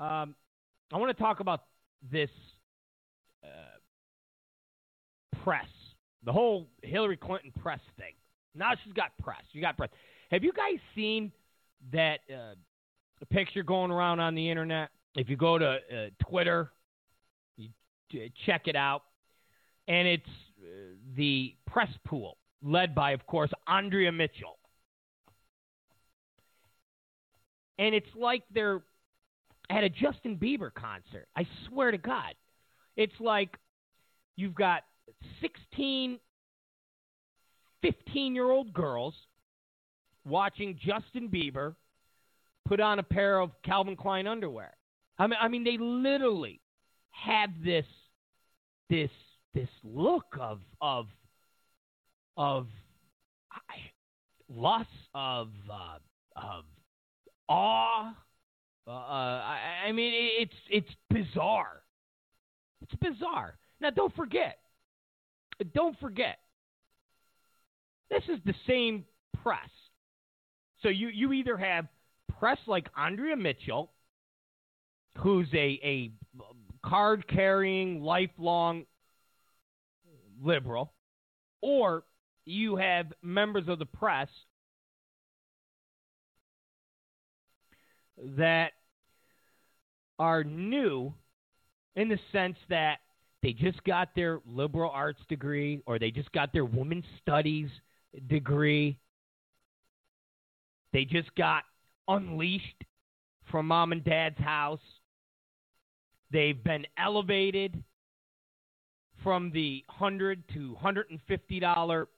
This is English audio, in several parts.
Um, I want to talk about this uh, press, the whole Hillary Clinton press thing. Now she's got press. You got press. Have you guys seen that uh, picture going around on the internet? If you go to uh, Twitter, you check it out, and it's uh, the press pool led by, of course, Andrea Mitchell. And it's like they're at a Justin Bieber concert. I swear to God. It's like you've got 16, 15 year old girls watching Justin Bieber put on a pair of Calvin Klein underwear. I mean, I mean, they literally have this, this, this look of of of lust, of uh, of awe. Uh, I, I mean, it's it's bizarre. It's bizarre. Now, don't forget. Don't forget. This is the same press. So you you either have press like Andrea Mitchell, who's a a card carrying lifelong liberal, or you have members of the press that are new in the sense that they just got their liberal arts degree or they just got their women's studies degree. They just got unleashed from mom and dad's house. They've been elevated from the 100 to 150 dollar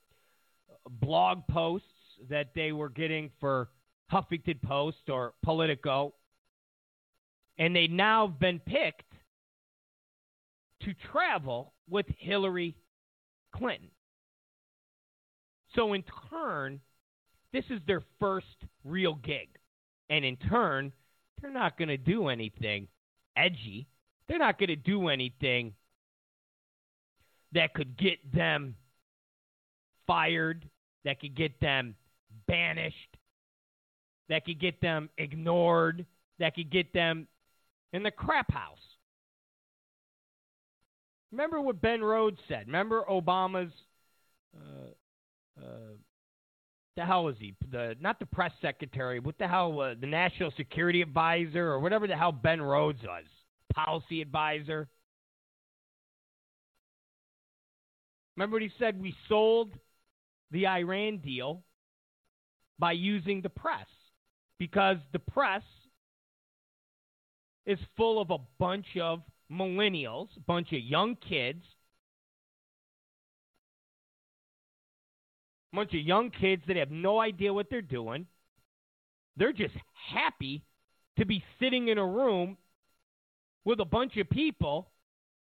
blog posts that they were getting for Huffington Post or Politico, and they now have been picked to travel with Hillary Clinton. So, in turn, this is their first real gig. And in turn, they're not going to do anything edgy. They're not going to do anything that could get them fired, that could get them banished, that could get them ignored, that could get them in the crap house. Remember what Ben Rhodes said. Remember Obama's. Uh, uh, the hell was he? The not the press secretary. What the hell? Uh, the national security advisor or whatever the hell Ben Rhodes was. Policy advisor. Remember what he said? We sold the Iran deal by using the press because the press is full of a bunch of millennials, a bunch of young kids, a bunch of young kids that have no idea what they're doing. They're just happy to be sitting in a room with a bunch of people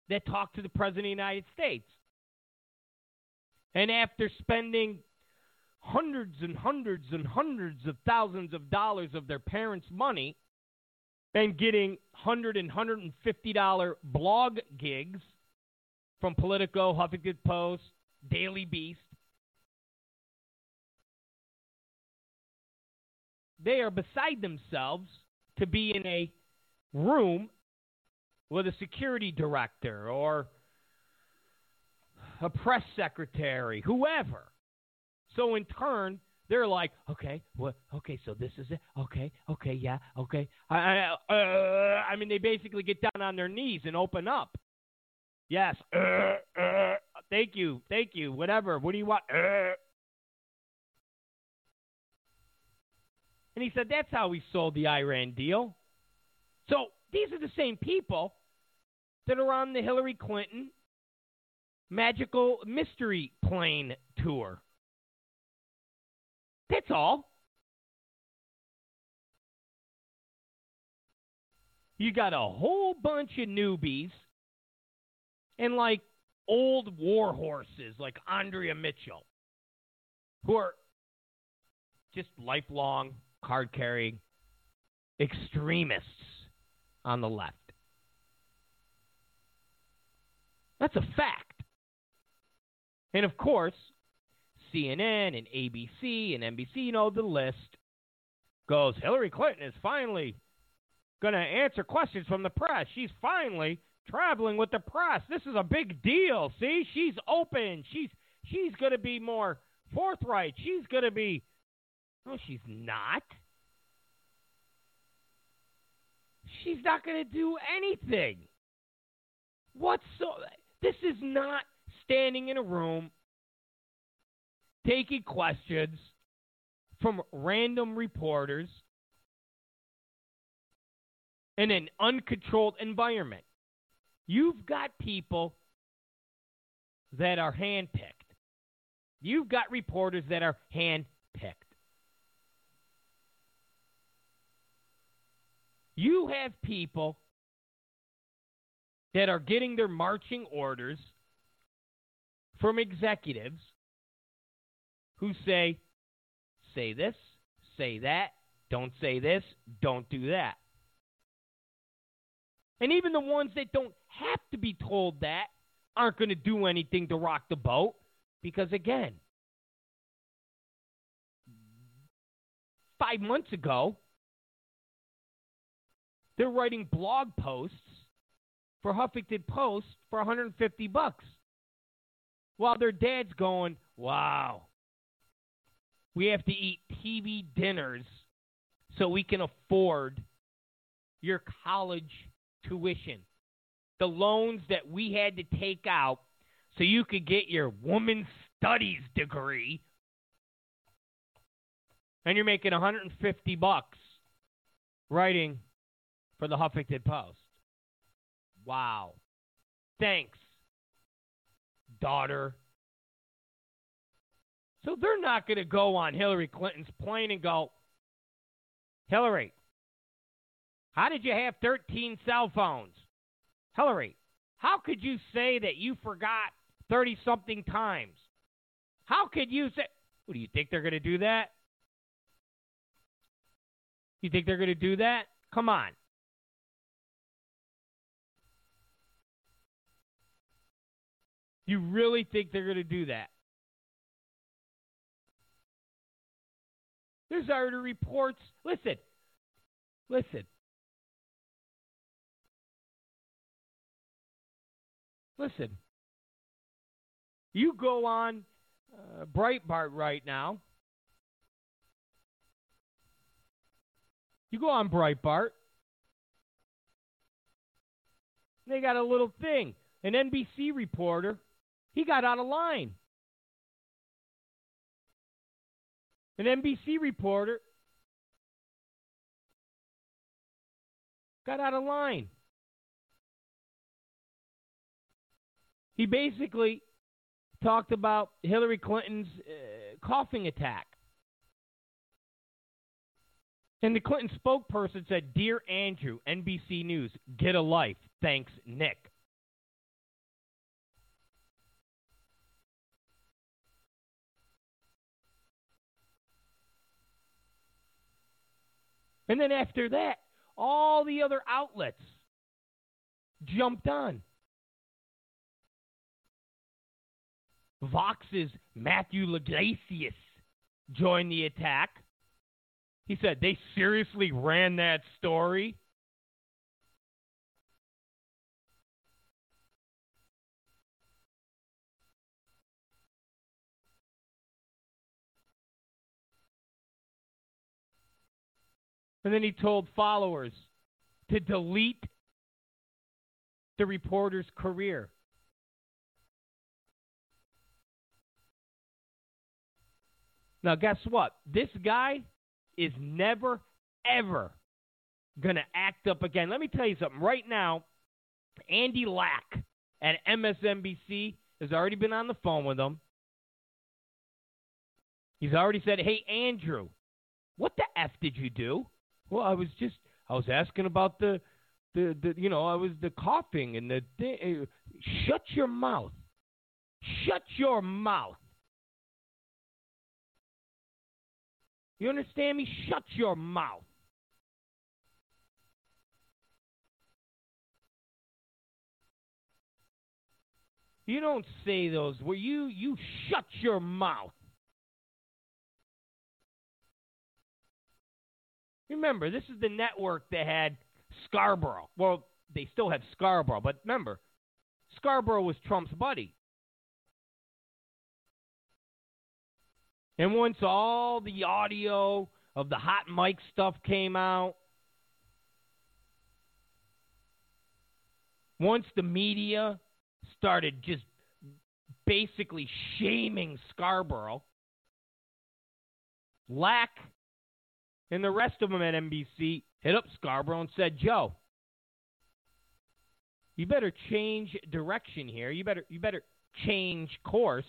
that talk to the President of the United States. And after spending hundreds and hundreds and hundreds of thousands of dollars of their parents' money and getting hundred and hundred and fifty dollar blog gigs from Politico, Huffington Post, Daily Beast. They are beside themselves to be in a room with a security director or a press secretary, whoever. So in turn, they're like, okay, what? Okay, so this is it. Okay, okay, yeah, okay. I, I, uh, I mean, they basically get down on their knees and open up. Yes. Uh, uh, thank you, thank you. Whatever. What do you want? Uh. And he said that's how we sold the Iran deal. So these are the same people that are on the Hillary Clinton magical mystery plane tour. That's all. You got a whole bunch of newbies and like old war horses like Andrea Mitchell who are just lifelong card carrying extremists on the left. That's a fact. And of course, CNN and ABC and NBC, you know, the list goes Hillary Clinton is finally going to answer questions from the press. She's finally traveling with the press. This is a big deal. See, she's open. She's she's going to be more forthright. She's going to be No, she's not. She's not going to do anything. What's so This is not standing in a room taking questions from random reporters in an uncontrolled environment. You've got people that are handpicked. You've got reporters that are handpicked. You have people that are getting their marching orders from executives who say, say this, say that, don't say this, don't do that. And even the ones that don't have to be told that aren't going to do anything to rock the boat because, again, five months ago, they're writing blog posts for Huffington Post for 150 bucks while their dad's going, wow, we have to eat TV dinners so we can afford your college tuition. The loans that we had to take out so you could get your women's studies degree. And you're making 150 bucks writing for the Huffington Post. Wow. Thanks, daughter. So they're not going to go on Hillary Clinton's plane and go, Hillary, how did you have 13 cell phones? Hillary, how could you say that you forgot 30 something times? How could you say, what do you think they're going to do that? You think they're going to do that? Come on. You really think they're going to do that? There's already reports. Listen, listen. Listen. You go on uh, Breitbart right now. You go on Breitbart. They got a little thing. An NBC reporter, he got out of line. An NBC reporter got out of line. He basically talked about Hillary Clinton's uh, coughing attack. And the Clinton spokesperson said, Dear Andrew, NBC News, get a life. Thanks, Nick. And then after that, all the other outlets jumped on. Vox's Matthew Yglesias joined the attack. He said they seriously ran that story. And then he told followers to delete the reporter's career. Now, guess what? This guy is never, ever going to act up again. Let me tell you something. Right now, Andy Lack at MSNBC has already been on the phone with him. He's already said, Hey, Andrew, what the F did you do? Well, I was just I was asking about the the, the you know I was the coughing and the thing. Eh, shut your mouth. Shut your mouth. You understand me? Shut your mouth. You don't say those. Where you you shut your mouth. Remember, this is the network that had Scarborough. Well, they still have Scarborough, but remember, Scarborough was Trump's buddy. And once all the audio of the hot mic stuff came out, once the media started just basically shaming Scarborough, Lack and the rest of them at NBC hit up Scarborough and said, Joe, you better change direction here. You better you better change course.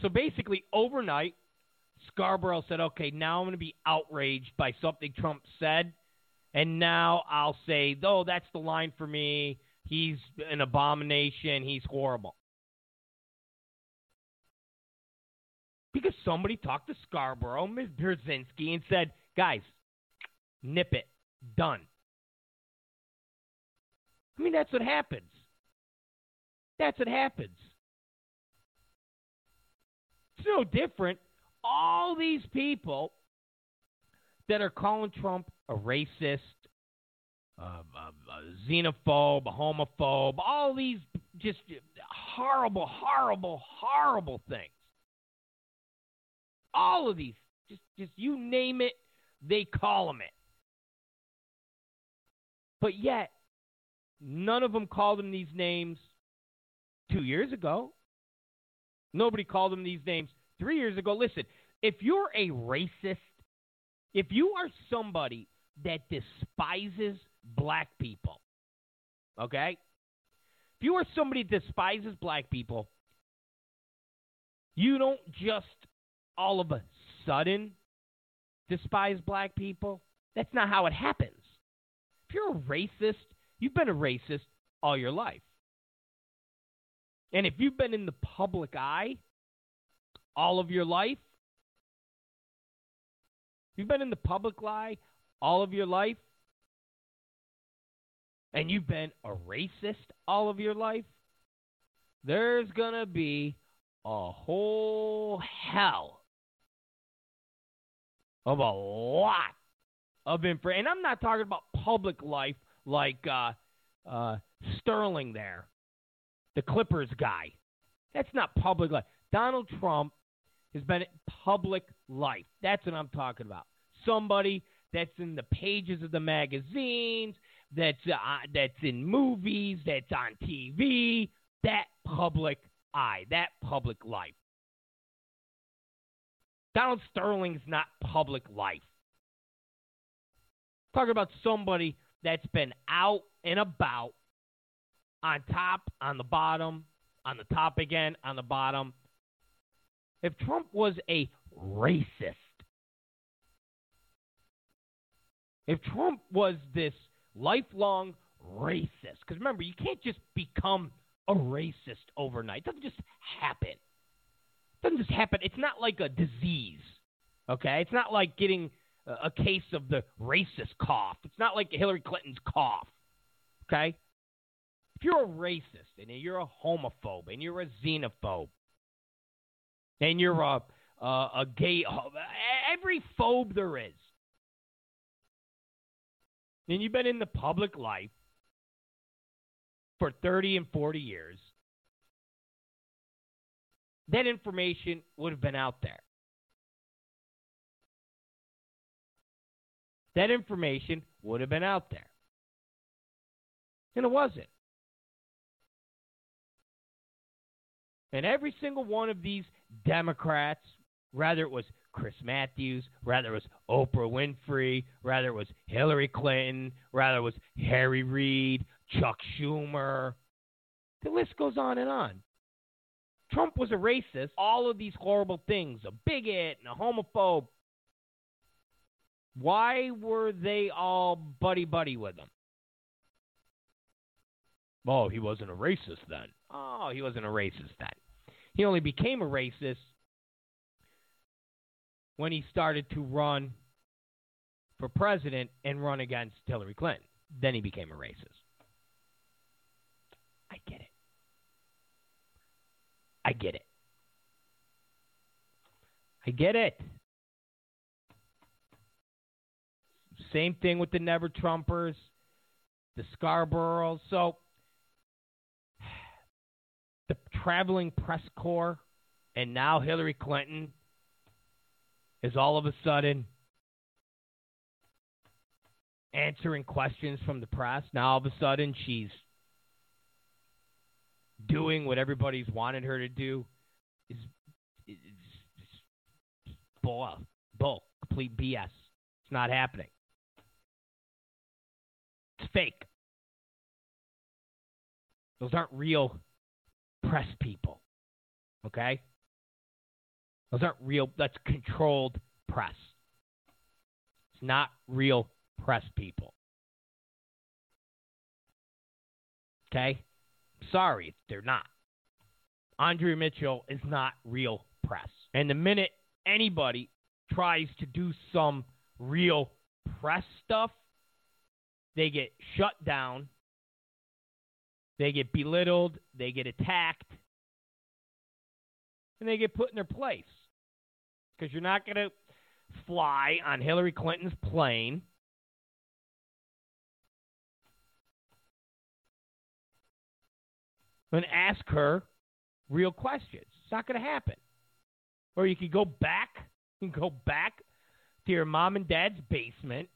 So basically overnight Scarborough said, "Okay, now I'm going to be outraged by something Trump said, and now I'll say, "Oh, that's the line for me. He's an abomination. He's horrible." Because somebody talked to Scarborough, Ms. Brzezinski, and said, "Guys, nip it. Done. I mean, that's what happens. That's what happens. It's no different. All these people that are calling Trump a racist, a, a, a xenophobe, a homophobe, all these just horrible, horrible, horrible things. All of these, just, just you name it, they call him it. But yet, none of them called him these names two years ago. Nobody called him these names three years ago. Listen, if you're a racist, if you are somebody that despises black people, okay? If you are somebody that despises black people, you don't just all of a sudden despise black people. That's not how it happens If you're a racist, you've been a racist all your life. And if you've been in the public eye all of your life, you've been in the public eye all of your life, and you've been a racist all of your life, there's going to be a whole hell of a lot of info. And I'm not talking about public life like uh, uh, Sterling there, the Clippers guy. That's not public life. Donald Trump has been in public life. That's what I'm talking about. Somebody that's in the pages of the magazines, that's uh, that's in movies, that's on TV. That public eye, that public life. Donald Sterling's not public life. Talking about somebody that's been out and about on top, on the bottom, on the top again, on the bottom. If Trump was a racist, if Trump was this lifelong racist, because remember, you can't just become a racist overnight. It doesn't just happen. Doesn't just happen. It's not like a disease. Okay? It's not like getting a case of the racist cough. It's not like Hillary Clinton's cough. Okay? If you're a racist and you're a homophobe and you're a xenophobe and you're a a, a gay every phobe there is, and you've been in the public life for 30 and 40 years, that information would have been out there. that information would have been out there. And it wasn't. And every single one of these Democrats, rather it was Chris Matthews, rather it was Oprah Winfrey, rather it was Hillary Clinton, rather it was Harry Reid, Chuck Schumer, the list goes on and on. Trump was a racist, all of these horrible things, a bigot and a homophobe. Why were they all buddy buddy with him? Oh, he wasn't a racist then. Oh, he wasn't a racist then. He only became a racist when he started to run for president and run against Hillary Clinton. Then he became a racist. I get it. I get it. I get it. Same thing with the Never Trumpers, the Scarboroughs. So the traveling press corps, and now Hillary Clinton is all of a sudden answering questions from the press. Now all of a sudden she's doing what everybody's wanted her to do. Is is bull, bull, complete BS. It's not happening. It's fake. Those aren't real press people. Okay? Those aren't real, that's controlled press. It's not real press people. Okay? Sorry, they're not. Andrea Mitchell is not real press. And the minute anybody tries to do some real press stuff, they get shut down, they get belittled, they get attacked, and they get put in their place. Because you're not going to fly on Hillary Clinton's plane. And ask her real questions. It's not going to happen. Or you could go back, can go back to your mom and dad's basement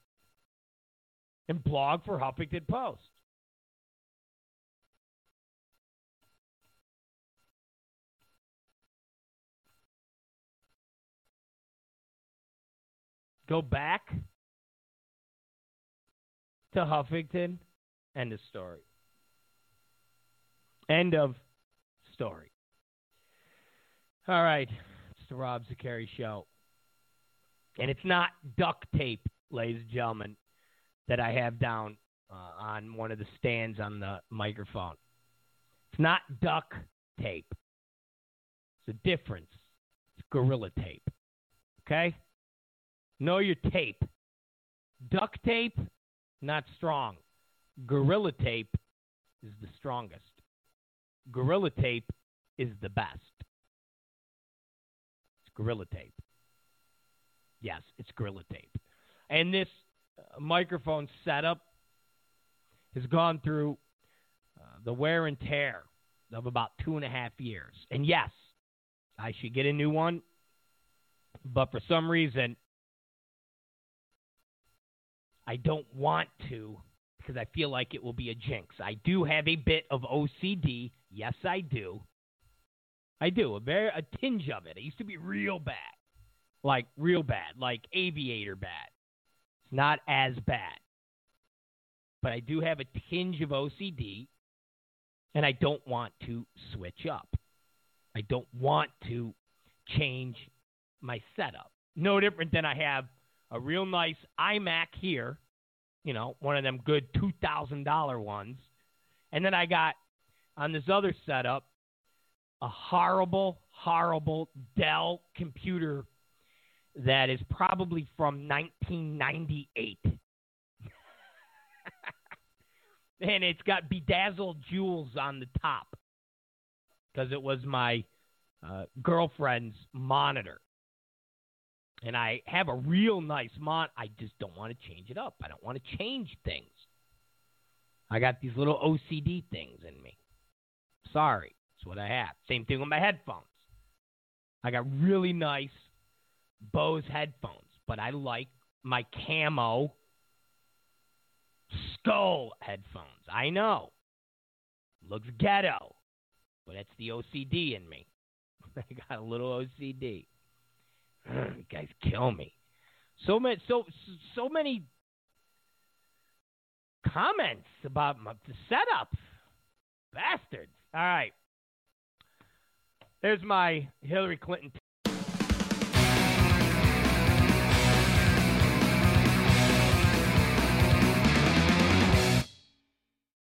and blog for Huffington Post. Go back to Huffington. End of story. End of story. All right. It's the Rob Zicari Show. And it's not duct tape, ladies and gentlemen, that I have down uh, on one of the stands on the microphone. It's not duct tape. It's a difference. It's gorilla tape. Okay? Know your tape. Duct tape, not strong. Gorilla tape is the strongest. Gorilla tape is the best. It's Gorilla tape. Yes, it's Gorilla tape. And this uh, microphone setup has gone through uh, the wear and tear of about two and a half years. And yes, I should get a new one. But for some reason, I don't want to because I feel like it will be a jinx. I do have a bit of OCD. Yes, I do. I do. A very a tinge of it. It used to be real bad. Like real bad, like aviator bad. It's not as bad. But I do have a tinge of OCD and I don't want to switch up. I don't want to change my setup. No different than I have a real nice iMac here, you know, one of them good $2,000 ones. And then I got on this other setup a horrible, horrible Dell computer that is probably from 1998. and it's got bedazzled jewels on the top because it was my uh, girlfriend's monitor and I have a real nice mon. I just don't want to change it up. I don't want to change things. I got these little OCD things in me. Sorry, that's what I have. Same thing with my headphones. I got really nice Bose headphones, but I like my camo skull headphones. I know. Looks ghetto, but it's the OCD in me. I got a little OCD. guys kill me. So many, so so many comments about my, the setup. Bastards. All right. There's my Hillary Clinton